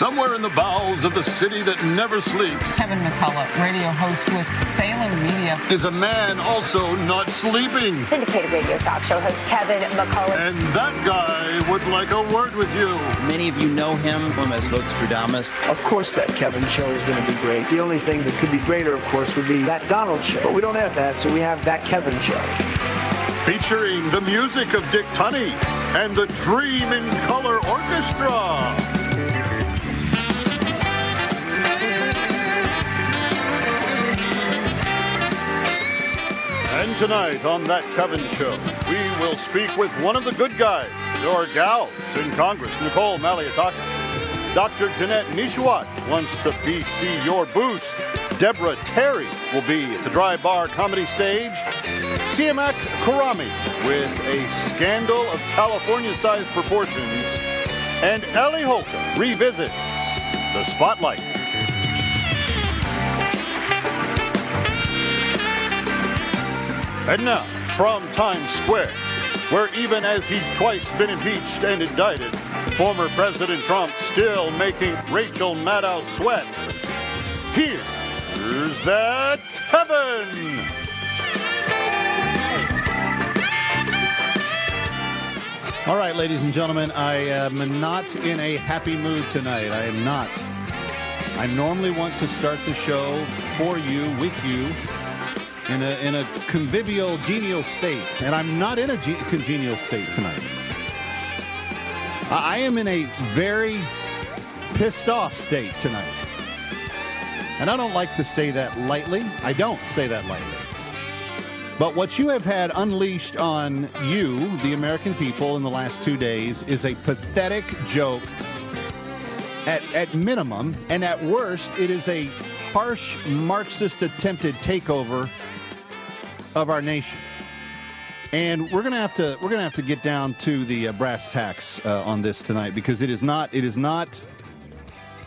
somewhere in the bowels of the city that never sleeps, Kevin McCullough, radio host with Salem Media. is a man also not sleeping. Syndicated radio talk show host Kevin McCullough. And that guy would like a word with you. Many of you know him from as Nostradamus. Of course, that Kevin show is going to be great. The only thing that could be greater, of course, would be that Donald show. But we don't have that, so we have that Kevin show. Featuring the music of Dick Tunney and the Dream in Color Orchestra. And tonight on That Kevin Show, we will speak with one of the good guys, or gals, in Congress, Nicole Malliotakis. Dr. Jeanette Nesheiwat wants to BC your boost. Deborah Terry will be at the Dry Bar Comedy Stage. Siamak Karami with a scandal of California-sized proportions. And Ellie Holcomb revisits the Spotlight. And now, from Times Square, where even as he's twice been impeached and indicted, former President Trump still making Rachel Maddow sweat. Here's that Kevin! All right, ladies and gentlemen, I am not in a happy mood tonight. I am not. I normally want to start the show for you, with you, in a, in a convivial, genial state. And I'm not in a ge- congenial state tonight. I, I am in a very pissed off state tonight. And I don't like to say that lightly. I don't say that lightly. But what you have had unleashed on you, the American people, in the last two days is a pathetic joke at, at minimum. And at worst, it is a harsh Marxist attempted takeover of our nation. And we're gonna have to we're gonna have to get down to the uh, brass tacks uh, on this tonight because it is not it is not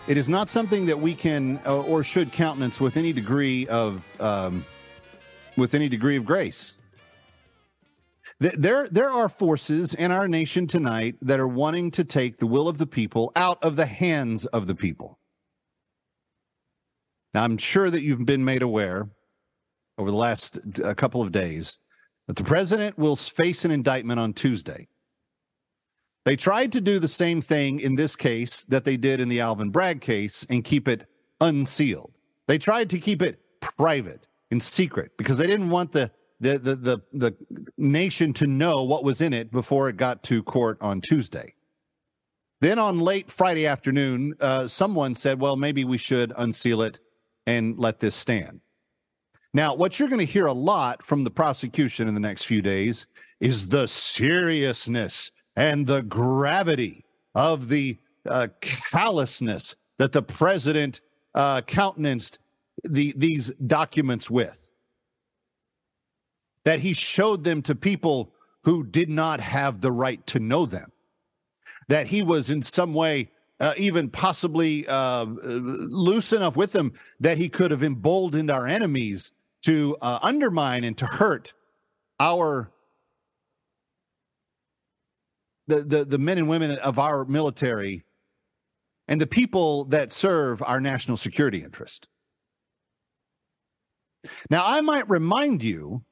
it is not something that we can uh, or should countenance with any degree of um, with any degree of grace. Th- There, there are forces in our nation tonight that are wanting to take the will of the people out of the hands of the people. Now, I'm sure that you've been made aware over the last a couple of days that the president will face an indictment on Tuesday. They tried to do the same thing in this case that they did in the Alvin Bragg case and keep it unsealed. They tried to keep it private and secret because they didn't want the the the the, the nation to know what was in it before it got to court on Tuesday. Then on late Friday afternoon, uh, someone said, "Well, maybe we should unseal it and let this stand." Now, what you're going to hear a lot from the prosecution in the next few days is the seriousness and the gravity of the uh, callousness that the president uh, countenanced the, these documents with. That he showed them to people who did not have the right to know them. That he was in some way uh, even possibly uh, loose enough with them that he could have emboldened our enemies to uh, undermine and to hurt our the, the the men and women of our military and the people that serve our national security interest. Now, I might remind you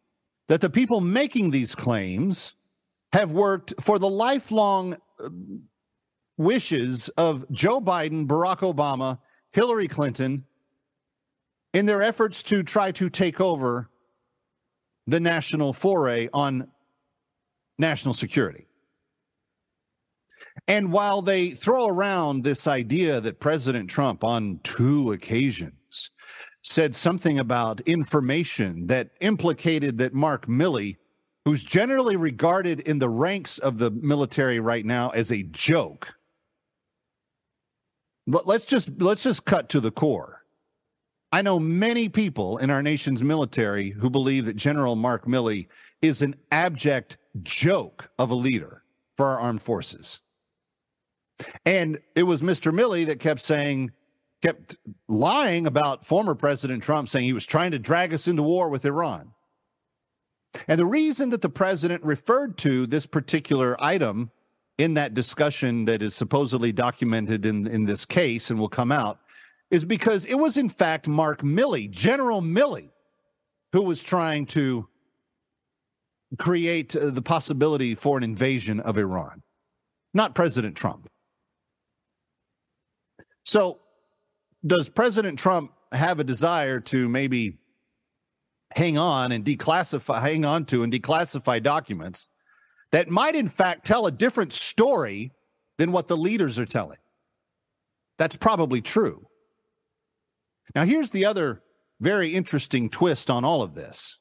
that the people making these claims have worked for the lifelong uh, wishes of Joe Biden, Barack Obama, Hillary Clinton, in their efforts to try to take over the national foray on national security. And while they throw around this idea that President Trump, on two occasions, said something about information that implicated that Mark Milley, who's generally regarded in the ranks of the military right now as a joke, let's just let's just cut to the core. I know many people in our nation's military who believe that General Mark Milley is an abject joke of a leader for our armed forces. And it was Mr. Milley that kept saying, kept lying about former President Trump, saying he was trying to drag us into war with Iran. And the reason that the president referred to this particular item in that discussion that is supposedly documented in, in this case and will come out is because it was, in fact, Mark Milley, General Milley, who was trying to create uh, the possibility for an invasion of Iran, not President Trump. So, does President Trump have a desire to maybe hang on and declassify, hang on to and declassify documents that might, in fact, tell a different story than what the leaders are telling? That's probably true. Now, here's the other very interesting twist on all of this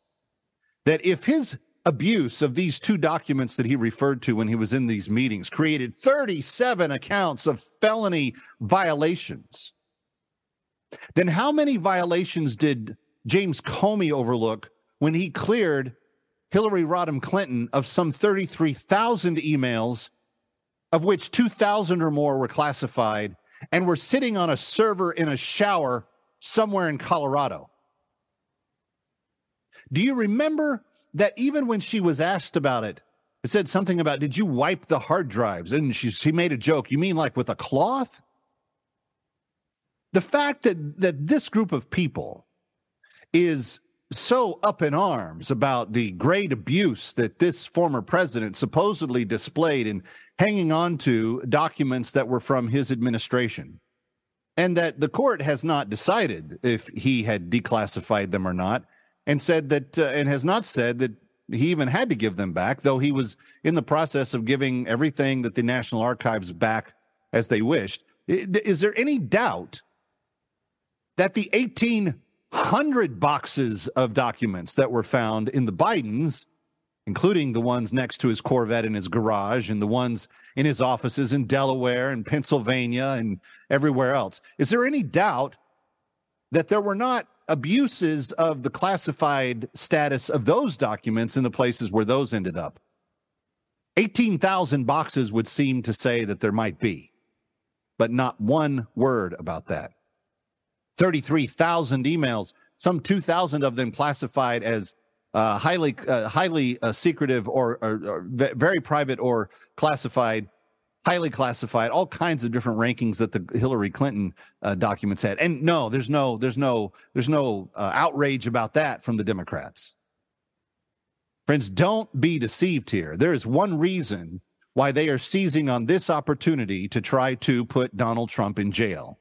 that if his abuse of these two documents that he referred to when he was in these meetings created 37 accounts of felony violations, then how many violations did James Comey overlook when he cleared Hillary Rodham Clinton of some 33,000 emails, of which 2,000 or more were classified and were sitting on a server in a shower somewhere in Colorado? Do you remember that even when she was asked about it, it said something about, did you wipe the hard drives? And she, she made a joke. You mean like with a cloth? The fact that, that this group of people is so up in arms about the great abuse that this former president supposedly displayed in hanging on to documents that were from his administration, and that the court has not decided if he had declassified them or not and said that uh, and has not said that he even had to give them back, though he was in the process of giving everything that the National Archives back as they wished. Is there any doubt that the 1,800 boxes of documents that were found in the Bidens, including the ones next to his Corvette in his garage and the ones in his offices in Delaware and Pennsylvania and everywhere else, is there any doubt that there were not abuses of the classified status of those documents in the places where those ended up. 18,000 boxes would seem to say that there might be, but not one word about that. 33,000 emails, some 2,000 of them classified as uh, highly, uh, highly uh, secretive or, or, or very private or classified highly classified, all kinds of different rankings that the Hillary Clinton uh, documents had. And no, there's no, there's no, there's no uh, outrage about that from the Democrats. Friends, don't be deceived here. There is one reason why they are seizing on this opportunity to try to put Donald Trump in jail.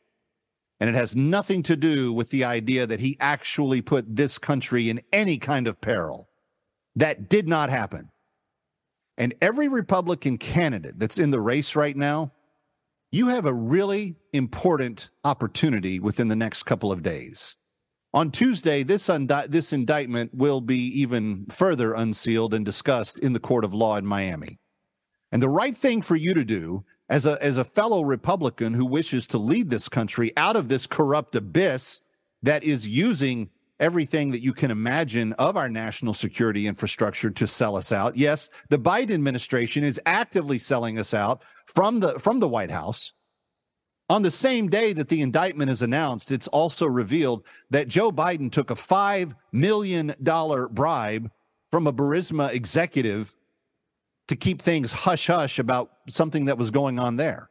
And it has nothing to do with the idea that he actually put this country in any kind of peril. That did not happen. And every Republican candidate that's in the race right now, you have a really important opportunity within the next couple of days. On Tuesday, this, undi- this indictment will be even further unsealed and discussed in the court of law in Miami. And the right thing for you to do as a, as a fellow Republican who wishes to lead this country out of this corrupt abyss that is using everything that you can imagine of our national security infrastructure to sell us out. Yes, the Biden administration is actively selling us out from the from the White House. On the same day that the indictment is announced, it's also revealed that Joe Biden took a $5 million bribe from a Burisma executive to keep things hush hush about something that was going on there.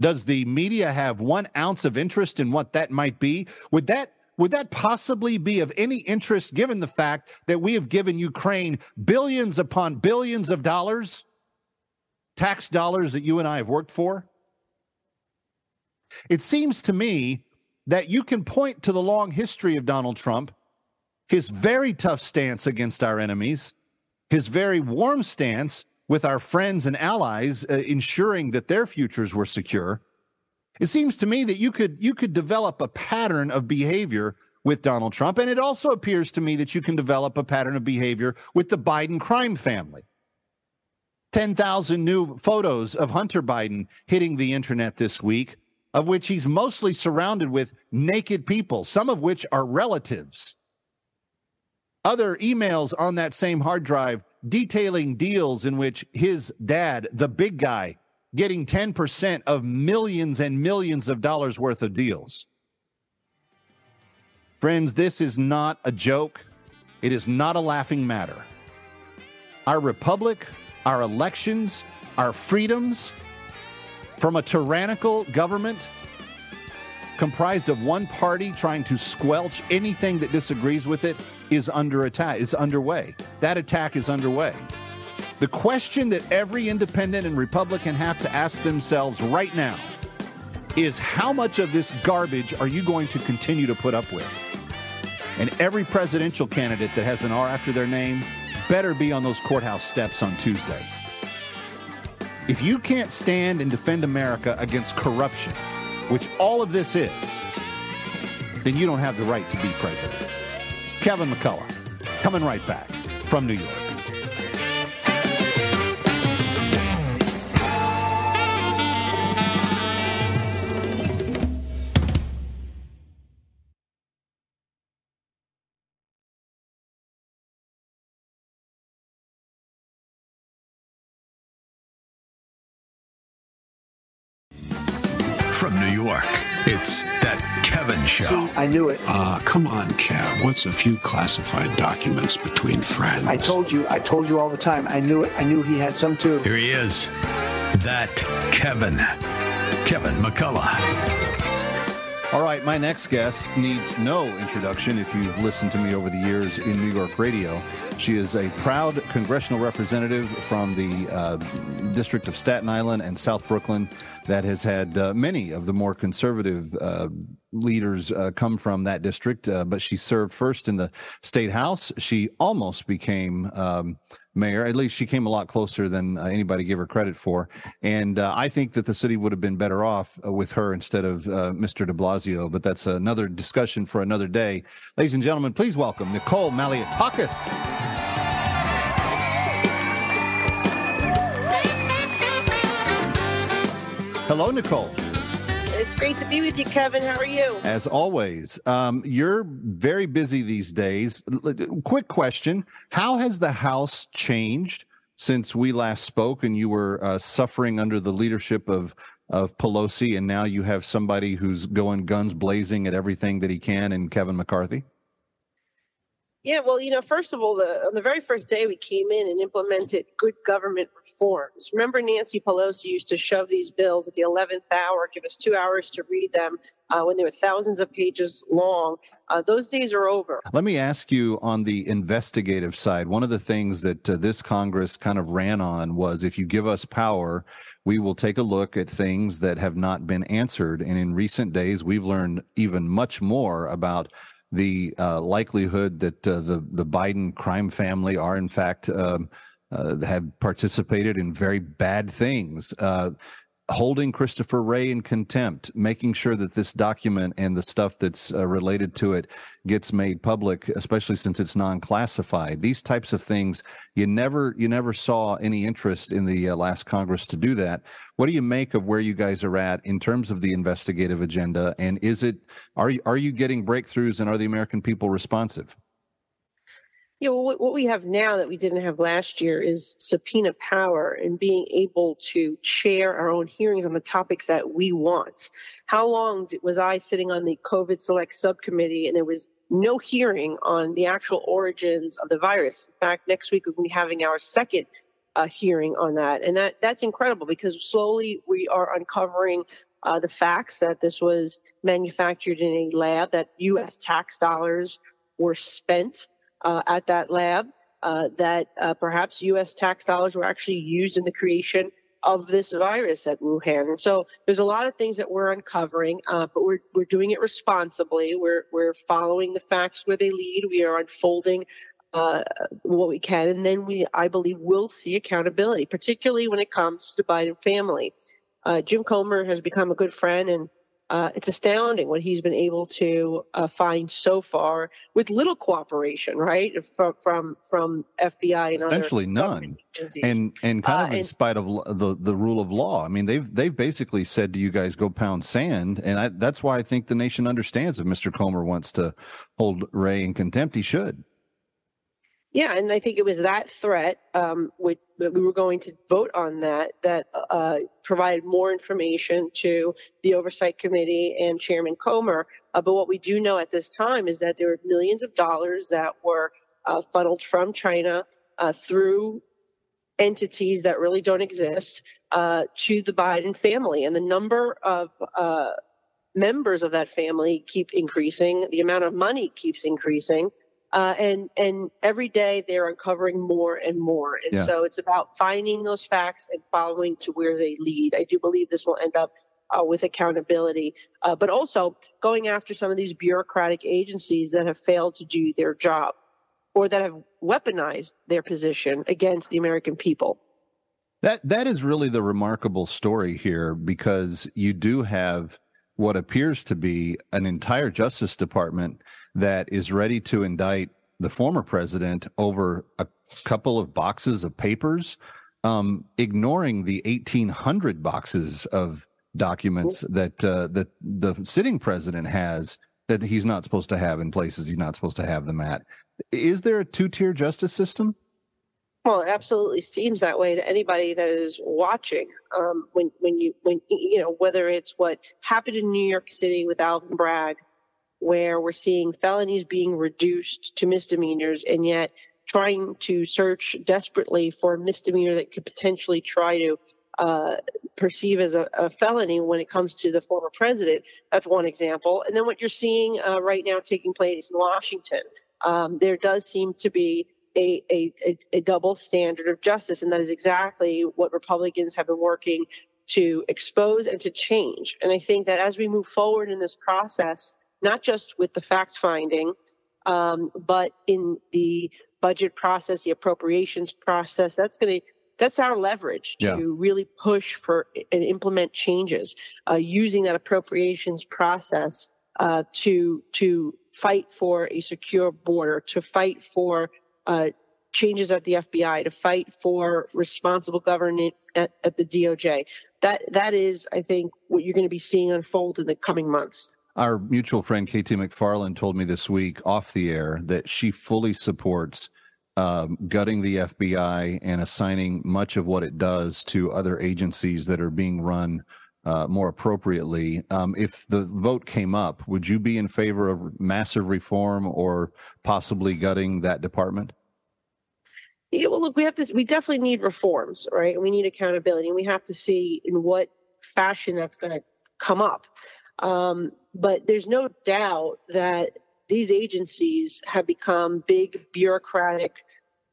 Does the media have one ounce of interest in what that might be? Would that would that possibly be of any interest given the fact that we have given Ukraine billions upon billions of dollars, tax dollars that you and I have worked for? It seems to me that you can point to the long history of Donald Trump, his very tough stance against our enemies, his very warm stance with our friends and allies, uh, ensuring that their futures were secure it seems to me that you could you could develop a pattern of behavior with Donald Trump and it also appears to me that you can develop a pattern of behavior with the Biden crime family. 10,000 new photos of Hunter Biden hitting the internet this week, of which he's mostly surrounded with naked people, some of which are relatives. Other emails on that same hard drive detailing deals in which his dad, the big guy, getting 10% of millions and millions of dollars worth of deals. Friends, this is not a joke. It is not a laughing matter. Our republic, our elections, our freedoms from a tyrannical government comprised of one party trying to squelch anything that disagrees with it is under attack, is underway. That attack is underway. The question that every independent and Republican have to ask themselves right now is how much of this garbage are you going to continue to put up with? And every presidential candidate that has an R after their name better be on those courthouse steps on Tuesday. If you can't stand and defend America against corruption, which all of this is, then you don't have the right to be president. Kevin McCullough, coming right back from New York. I knew it. Ah, come on, Kev. What's a few classified documents between friends? I told you. I told you all the time. I knew it. I knew he had some too. Here he is. That Kevin. Kevin McCullough. All right, my next guest needs no introduction if you've listened to me over the years in New York radio. She is a proud congressional representative from the uh, District of Staten Island and South Brooklyn that has had uh, many of the more conservative uh, leaders uh, come from that district, uh, but she served first in the state house. She almost became um, mayor. At least she came a lot closer than uh, anybody gave her credit for. And uh, I think that the city would have been better off uh, with her instead of uh, Mr. de Blasio. But that's another discussion for another day. Ladies and gentlemen, please welcome Nicole Malliotakis. Hello, Nicole. It's great to be with you, Kevin. How are you? As always, um, you're very busy these days. Quick question How has the House changed since we last spoke and you were uh, suffering under the leadership of, of Pelosi, and now you have somebody who's going guns blazing at everything that he can in Kevin McCarthy? Yeah, well, you know, first of all, the, on the very first day we came in and implemented good government reforms. Remember, Nancy Pelosi used to shove these bills at the 11th hour, give us two hours to read them uh, when they were thousands of pages long. Uh, those days are over. Let me ask you on the investigative side. One of the things that uh, this Congress kind of ran on was if you give us power, we will take a look at things that have not been answered. And in recent days, we've learned even much more about the uh, likelihood that uh, the the Biden crime family are in fact um, uh, have participated in very bad things. Holding Christopher Wray in contempt, making sure that this document and the stuff that's uh, related to it gets made public, especially since it's non-classified. These types of things, you never you never saw any interest in the uh, last Congress to do that. What do you make of where you guys are at in terms of the investigative agenda? And is it are you are you getting breakthroughs and are the American people responsive? You know, what, what we have now that we didn't have last year is subpoena power and being able to chair our own hearings on the topics that we want. How long was I sitting on the COVID select subcommittee and there was no hearing on the actual origins of the virus? In fact, next week we'll be having our second uh, hearing on that. And that, that's incredible because slowly we are uncovering uh, the facts that this was manufactured in a lab, that U.S. tax dollars were spent uh, at that lab, uh, that uh, perhaps U.S. tax dollars were actually used in the creation of this virus at Wuhan. And so there's a lot of things that we're uncovering, uh, but we're we're doing it responsibly. We're we're following the facts where they lead. We are unfolding uh, what we can, and then we, I believe, will see accountability, particularly when it comes to Biden family. Uh, Jim Comer has become a good friend, and uh, it's astounding what he's been able to uh, find so far with little cooperation, right, from from, from FBI and essentially none, and and kind of Uh, in and- spite of the the rule of law. I mean, they've they've basically said to you guys, go pound sand, and I, that's why I think the nation understands if Mr. Comer wants to hold Wray in contempt, he should. Yeah, and I think it was that threat, um, which that we were going to vote on that, that uh, provided more information to the Oversight Committee and Chairman Comer. Uh, but what we do know at this time is that there were millions of dollars that were uh, funneled from China uh, through entities that really don't exist uh, to the Biden family. And the number of uh, members of that family keep increasing, the amount of money keeps increasing. Uh, and and every day they're uncovering more and more, and Yeah. so it's about finding those facts and following to where they lead. I do believe this will end up uh, with accountability, uh, but also going after some of these bureaucratic agencies that have failed to do their job or that have weaponized their position against the American people. That that is really the remarkable story here because you do have what appears to be an entire Justice Department that is ready to indict the former president over a couple of boxes of papers, um, ignoring the 1,800 boxes of documents that uh, that the sitting president has that he's not supposed to have in places he's not supposed to have them at. Is there a two tier justice system? Well, it absolutely seems that way to anybody that is watching. Um, when when you when you know whether it's what happened in New York City with Alvin Bragg, where we're seeing felonies being reduced to misdemeanors, and yet trying to search desperately for a misdemeanor that could potentially try to uh, perceive as a, a felony when it comes to the former president. That's one example. And then what you're seeing uh, right now taking place in Washington, um, there does seem to be a, a, a, double standard of justice. And that is exactly what Republicans have been working to expose and to change. And I think that as we move forward in this process, not just with the fact finding, um, but in the budget process, the appropriations process, that's going to that's our leverage to Yeah. really push for and implement changes uh, using that appropriations process uh, to to fight for a secure border, to fight for uh, changes at the FBI, to fight for responsible government at, at the DOJ. That that is, I think, what you're going to be seeing unfold in the coming months. Our mutual friend KT McFarland told me this week off the air that she fully supports um, gutting the FBI and assigning much of what it does to other agencies that are being run uh, more appropriately. Um, if the vote came up, would you be in favor of massive reform or possibly gutting that department? Yeah, well, look, we have to. We definitely need reforms, right? We need accountability, and we have to see in what fashion that's going to come up. Um, but there's no doubt that these agencies have become big bureaucratic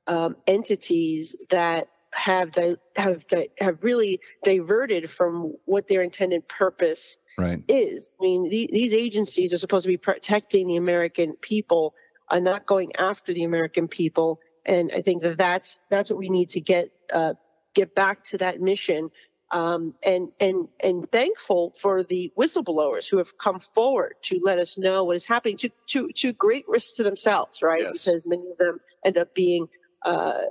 um, entities that have di- have di- have really diverted from what their intended purpose Right. is. I mean, the, these agencies are supposed to be protecting the American people, uh, not going after the American people. And I think that that's that's what we need to get uh, get back to that mission. Um, and and and thankful for the whistleblowers who have come forward to let us know what is happening to to to great risk to themselves, right? Yes. Because many of them end up being uh,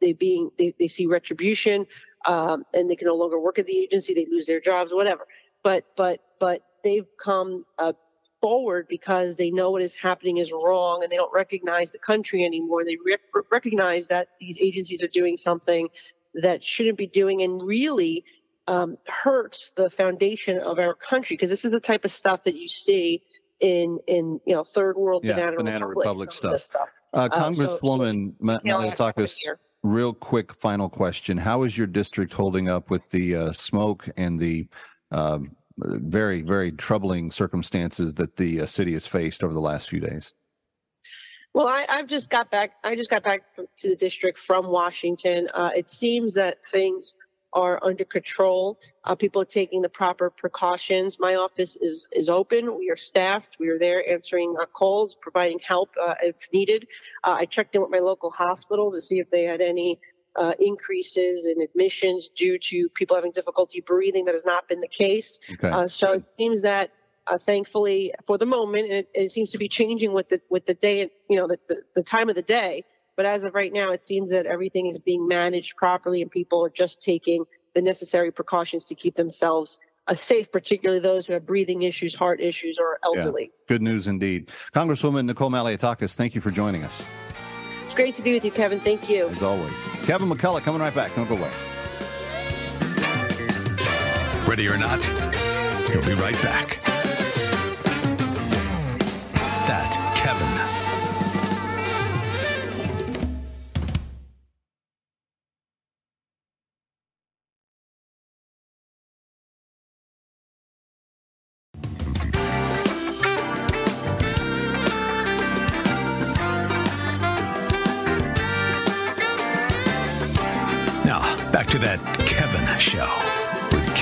they being they, they see retribution um, and they can no longer work at the agency they lose their jobs whatever but but but they've come uh, forward because they know what is happening is wrong and they don't recognize the country anymore they rec- recognize that these agencies are doing something that shouldn't be doing and really um, hurts the foundation of our country because this is the type of stuff that you see in in you know third world Yeah, banana, Banana republic, Republic some of this stuff. stuff. Uh, Uh, so- Congresswoman Have real quick final question. How is your district holding up with the uh, smoke and the um, very, very troubling circumstances that the uh, city has faced over the last few days? Well, I, I've just got back. I just got back to the district from Washington. Uh, it seems that things are under control. Uh, people are taking the proper precautions. My office is is open. We are staffed. We are there answering uh, calls, providing help uh, if needed. Uh, I checked in with my local hospital to see if they had any uh, increases in admissions due to people having difficulty breathing. That has not been the case. Okay. Uh, so it seems that, uh, thankfully, for the moment, and it, it seems to be changing with the with the day, you know, the, the, the time of the day. But as of right now, it seems that everything is being managed properly, and people are just taking the necessary precautions to keep themselves uh, safe, particularly those who have breathing issues, heart issues, or elderly. Yeah, Good news indeed. Congresswoman Nicole Malliotakis, thank you for joining us, It's great to be with you, Kevin. Thank you. as always. Kevin McCullough coming right back. Don't go away. Ready or not, he'll be right back.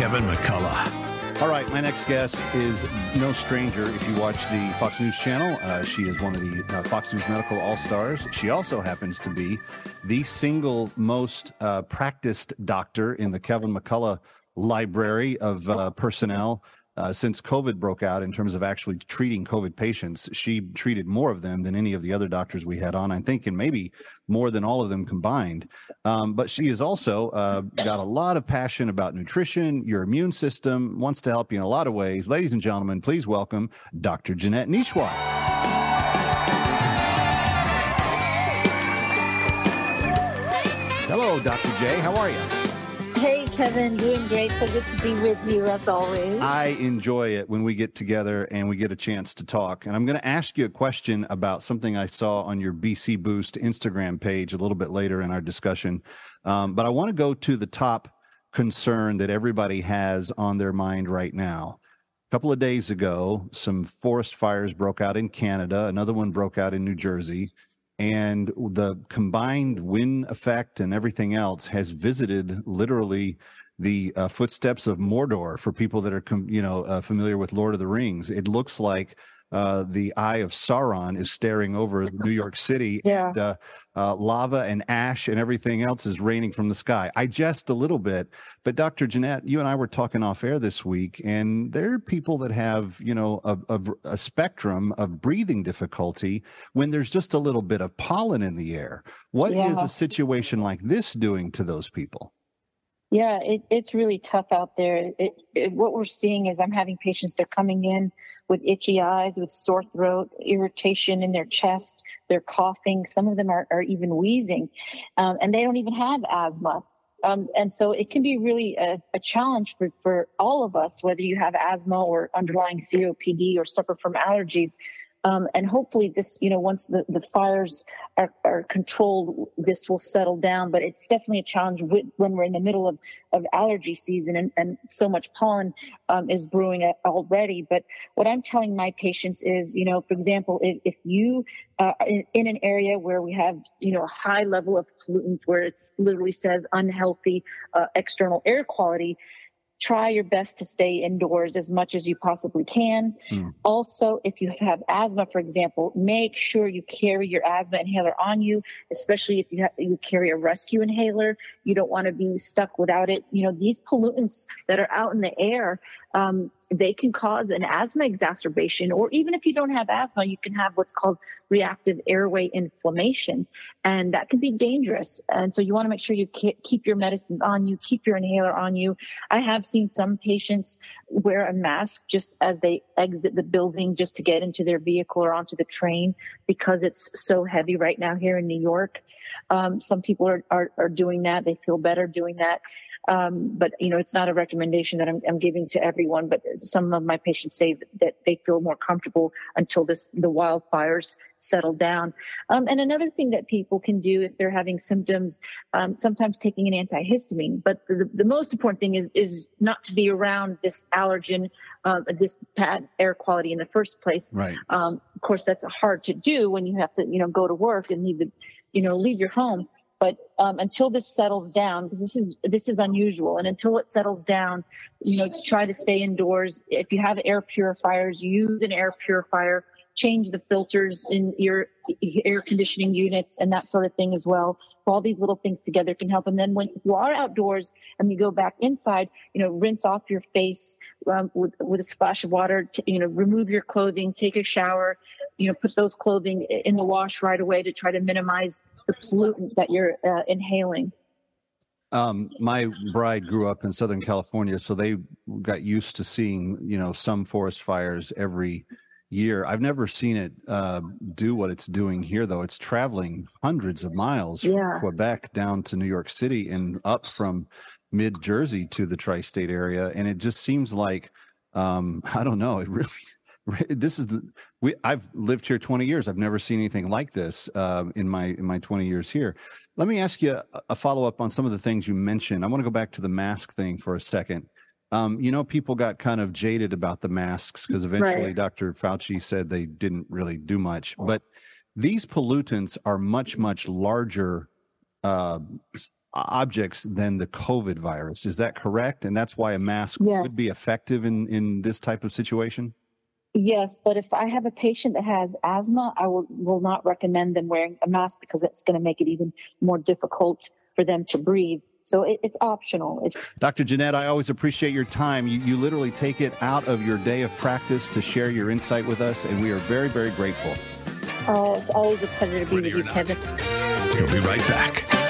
Kevin McCullough. All right, my next guest is no stranger. If you watch the Fox News channel, uh, she is one of the uh, Fox News Medical All Stars. She also happens to be the single most uh, practiced doctor in the Kevin McCullough library of uh, personnel uh, since COVID broke out in terms of actually treating COVID patients. She treated more of them than any of the other doctors we had on, I think, and maybe more than all of them combined. Um, but she has also uh, got a lot of passion about nutrition, your immune system, wants to help you in a lot of ways. Ladies and gentlemen, please welcome Dr. Jeanette Nesheiwat. Hello, Dr. J. How are you? Kevin, doing great. So good to be with you as always. I enjoy it when we get together and we get a chance to talk. And I'm going to ask you a question about something I saw on your BC Boost Instagram page a little bit later in our discussion. Um, but I want to go to the top concern that everybody has on their mind right now. A couple of days ago, some forest fires broke out in Canada, another one broke out in New Jersey and the combined wind effect and everything else has visited literally the uh, footsteps of Mordor for people that are com- you know uh, familiar with Lord of the Rings. It looks like uh, the eye of Sauron is staring over New York City. Yeah. And, uh, uh, lava and ash and everything else is raining from the sky. I jest a little bit, but Dr. Jeanette, you and I were talking off air this week, and there are people that have, you know, a, a, a spectrum of breathing difficulty when there's just a little bit of pollen in the air. What Yeah. is a situation like this doing to those people? Yeah, it, it's really tough out there. It, it, what we're seeing is I'm having patients, they're coming in with itchy eyes, with sore throat, irritation in their chest, they're coughing. Some of them are, are even wheezing, um, and they don't even have asthma. Um, and so it can be really a, a challenge for, for all of us, whether you have asthma or underlying COPD or suffer from allergies. Um, and hopefully this, you know, once the, the fires are, are controlled, this will settle down. But it's definitely a challenge when we're in the middle of, of allergy season and, and so much pollen um, is brewing already. But what I'm telling my patients is, you know, for example, if, if you uh, in, in an area where we have, you know, a high level of pollutants where it literally says unhealthy uh, external air quality, try your best to stay indoors as much as you possibly can. Mm. Also, if you have asthma, for example, make sure you carry your asthma inhaler on you, especially if you, ha- you carry a rescue inhaler. You don't want to be stuck without it. You know, these pollutants that are out in the air, um, they can cause an asthma exacerbation, or even if you don't have asthma, you can have what's called reactive airway inflammation, and that can be dangerous. And so you want to make sure you keep your medicines on you, keep your inhaler on you. I have seen some patients wear a mask just as they exit the building just to get into their vehicle or onto the train because it's so heavy right now here in New York. Um, some people are, are, are doing that. They feel better doing that. Um, but you know, it's not a recommendation that I'm, I'm giving to everyone, but some of my patients say that they feel more comfortable until this, the wildfires settle down. Um, and another thing that people can do if they're having symptoms, um, sometimes taking an antihistamine. But the, the most important thing is is not to be around this allergen, uh, this bad air quality in the first place. Right. Um, of course, that's hard to do when you have to, you know, go to work and leave the, you know, leave your home. But um, until this settles down, because this is this is unusual, and until it settles down, you know, try to stay indoors. If you have air purifiers, use an air purifier. Change the filters in your air conditioning units and that sort of thing as well. All these little things together can help. And then when you are outdoors and you go back inside, you know, rinse off your face um, with with a splash of water. To, you know, remove your clothing, take a shower. You know, put those clothing in the wash right away to try to minimize the pollutant that you're uh, inhaling. Um, my bride grew up in Southern California, so they got used to seeing, you know, some forest fires every year. I've never seen it uh, do what it's doing here, though. It's traveling hundreds of miles Yeah. from Quebec down to New York City and up from mid Jersey to the tri state area. And it just seems like, um, I don't know, it really. This is the we. I've lived here 20 years. I've never seen anything like this uh, in my in my 20 years here. Let me ask you a, a follow up on some of the things you mentioned. I want to go back to the mask thing for a second. Um, you know, people got kind of jaded about the masks because eventually Right. Dr. Fauci said they didn't really do much. But these pollutants are much, much larger uh, objects than the COVID virus. Is that correct? And that's why a mask yes. would be effective in, in this type of situation? Yes, but if I have a patient that has asthma, I will, will not recommend them wearing a mask because it's going to make it even more difficult for them to breathe. So it, it's optional. Dr. Jeanette, I always appreciate your time. You, you literally take it out of your day of practice to share your insight with us, and we are very, very grateful. Oh, it's always a pleasure to be Ready with you, Kevin. He'll be right back.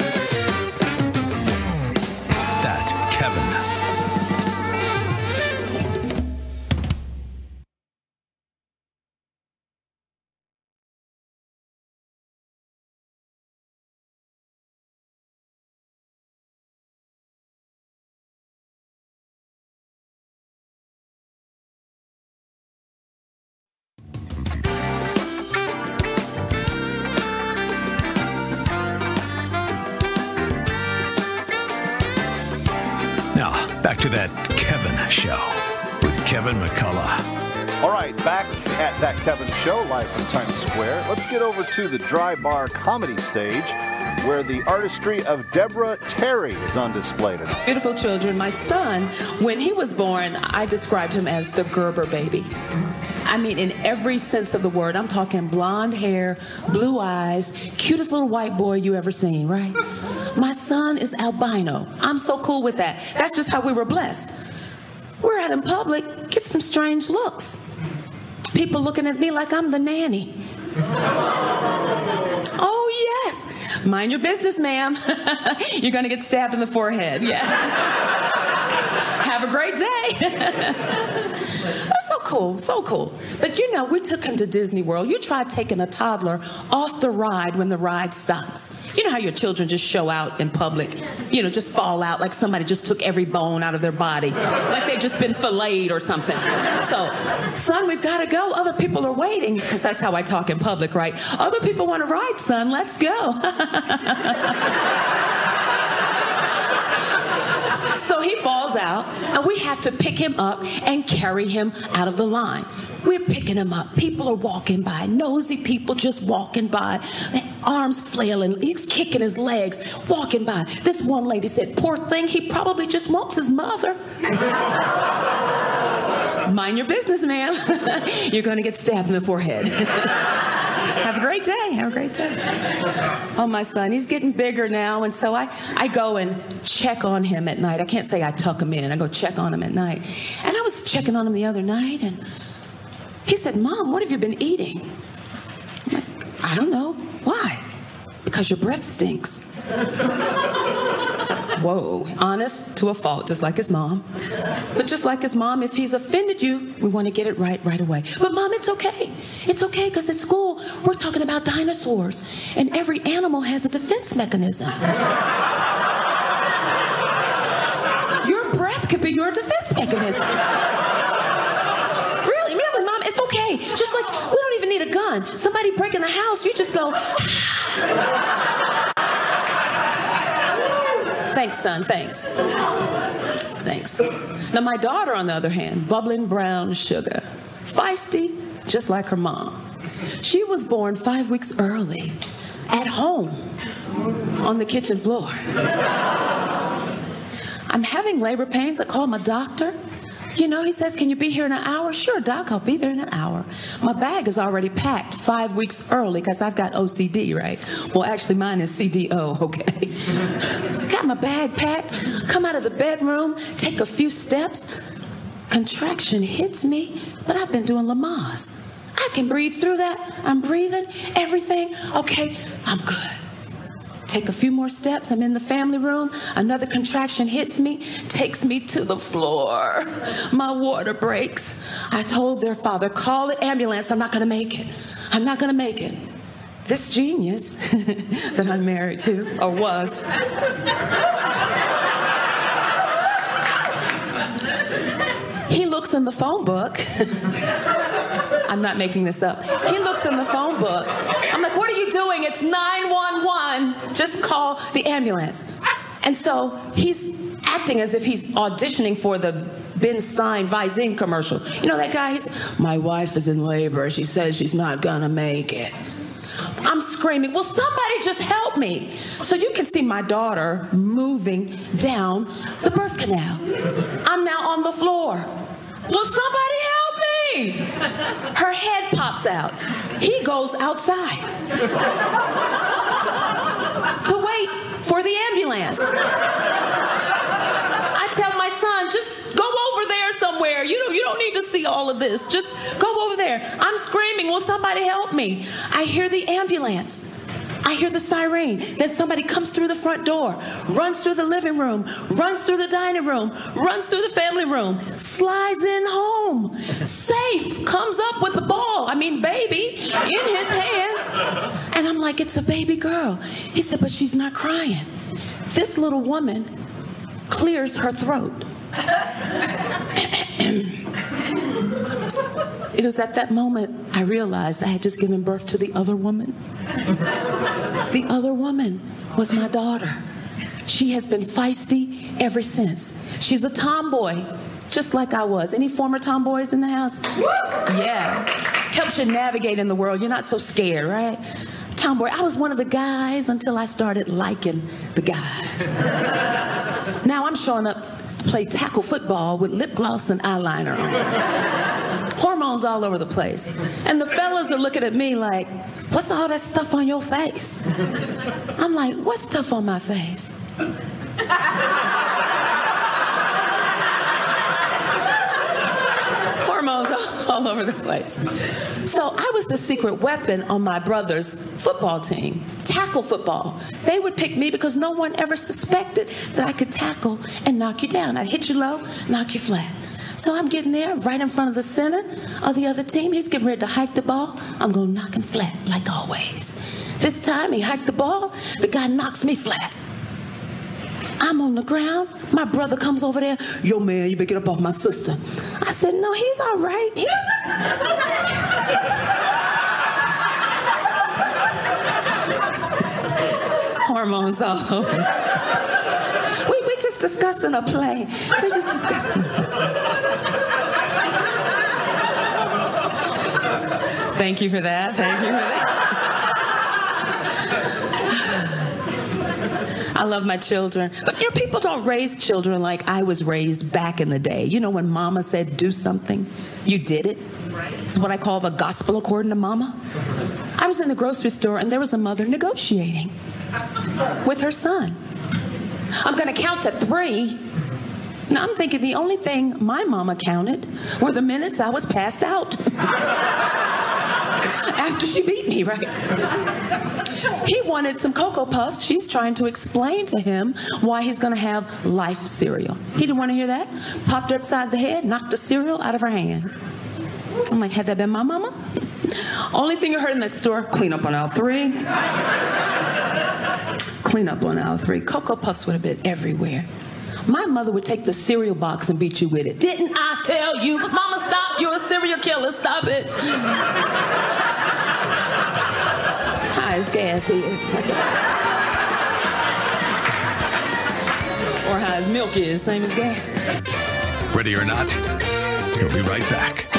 Now, back to that Kevin show with Kevin McCullough. All right, back at that Kevin show live from Times Square. Let's get over to the Dry Bar Comedy Stage where the artistry of Deborah Terry is on display tonight. Beautiful children. My son, when he was born, I described him as the Gerber baby. I mean, in every sense of the word. I'm talking blonde hair, blue eyes, cutest little white boy you ever seen, right? My son is albino. I'm so cool with that. That's just how we were blessed. We're out in public, get some strange looks. People looking at me like I'm the nanny. Oh, yes. Mind your business, ma'am. You're going to get stabbed in the forehead. Yeah. Have a great day. That's so cool, so cool. But you know, we took him to Disney World. You try taking a toddler off the ride when the ride stops. You know how your children just show out in public, you know, just fall out like somebody just took every bone out of their body, like they've just been filleted or something. So, son, we've got to go. Other people are waiting, because that's how I talk in public, right? Other people want to ride, son. Let's go. So he falls out, and we have to pick him up and carry him out of the line. We're picking him up. People are walking by, nosy people just walking by, arms flailing. He's kicking his legs, walking by. This one lady said, Poor thing, he probably just wants his mother. Mind your business, ma'am. You're going to get stabbed in the forehead. Have a great day. Have a great day. Oh, my son, he's getting bigger now. And so I, I go and check on him at night. I can't say I tuck him in, I go check on him at night. And I was checking on him the other night, and he said, Mom, what have you been eating? I'm like, I don't know. Why? Because your breath stinks. Like, whoa, honest to a fault, just like his mom. But just like his mom, if he's offended you, we want to get it right right away. But mom, it's okay. It's okay because at school we're talking about dinosaurs, and every animal has a defense mechanism. your breath could be your defense mechanism. Really, really, mom, it's okay. Just like we don't even need a gun. Somebody breaking the house, you just go. Ah. Thanks, son. Thanks. Thanks. Now, my daughter, on the other hand, bubbling brown sugar, feisty, just like her mom. She was born five weeks early at home on the kitchen floor. I'm having labor pains. I called my doctor. You know, he says, Can you be here in an hour? Sure, Doc, I'll be there in an hour. My bag is already packed five weeks early because I've got OCD, right? Well, actually, mine is CDO, okay? got my bag packed, come out of the bedroom, take a few steps. Contraction hits me, but I've been doing Lamaze. I can breathe through that. I'm breathing, everything. Okay, I'm good. Take a few more steps. I'm in the family room. Another contraction hits me, takes me to the floor. My water breaks. I told their father, call the ambulance. I'm not going to make it. I'm not going to make it. This genius that I'm married to, or was, he looks in the phone book. I'm not making this up. He looks in the phone book. I'm like, what are you doing? It's 911. Just call the ambulance. And so he's acting as if he's auditioning for the Ben Stein Visine commercial. You know that guy? He's, my wife is in labor. She says she's not gonna make it. I'm screaming, Will somebody just help me? So you can see my daughter moving down the birth canal. I'm now on the floor. Will somebody help me? Her head pops out. He goes outside to wait for the ambulance. I tell my son, just go over there somewhere. You don't, you don't need to see all of this. Just go over there. I'm screaming, will somebody help me? I hear the ambulance. I hear the siren. Then somebody comes through the front door, runs through the living room, runs through the dining room, runs through the family room, slides in home, safe, comes up with a ball, I mean, baby, in his hands. And I'm like, it's a baby girl. He said, but she's not crying. This little woman clears her throat. It was at that moment I realized I had just given birth to the other woman. The other woman was my daughter. She has been feisty ever since. She's a tomboy, just like I was. Any former tomboys in the house? Yeah. Helps you navigate in the world. You're not so scared, right? Tomboy. I was one of the guys until I started liking the guys. now I'm showing up play tackle football with lip gloss and eyeliner on. Hormones all over the place. And the fellas are looking at me like, what's all that stuff on your face? I'm like, what's stuff on my face? Hormones all over the place. So I was the secret weapon on my brother's football team, tackle football. They would pick me because no one ever suspected that I could tackle and knock you down. I'd hit you low, knock you flat. So I'm getting there right in front of the center of the other team. He's getting ready to hike the ball. I'm going to knock him flat, like always. This time he hiked the ball. The guy knocks me flat. I'm on the ground. My brother comes over there. Yo, man, you better get up off my sister. I said, no, he's all right. He's... Hormones all. We, we just discussing a play. We're just discussing. Thank you for that. Thank you for that. I love my children. But you know, people don't raise children like I was raised back in the day. You know, when mama said do something, you did it. It's what I call the gospel according to mama. I was in the grocery store and there was a mother negotiating with her son. I'm going to count to three. Now I'm thinking the only thing my mama counted were the minutes I was passed out after she beat me, right? He wanted some Cocoa Puffs. She's trying to explain to him why he's going to have life cereal. He didn't want to hear that. Popped her upside the head, knocked the cereal out of her hand. I'm like, had that been my mama? Only thing you heard in that store, clean up on aisle three. clean up on aisle three. Cocoa Puffs would have been everywhere. My mother would take the cereal box and beat you with it. Didn't I tell you? Mama, stop. You're a serial killer. Stop it. High as gas is. or high as milk is. Same as gas. Ready or not, he'll be right back.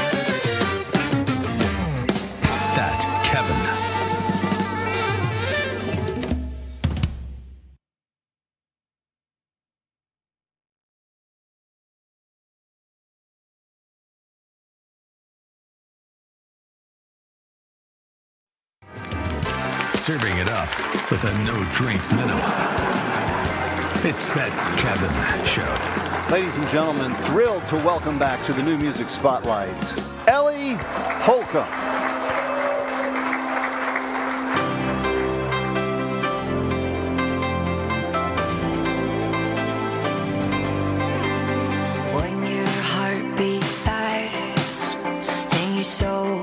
Up with a no drink minimum. It's that Kevin show. Ladies and gentlemen, thrilled to welcome back to the New Music Spotlight, Ellie Holcomb. When your heart beats fast and your soul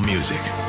Music.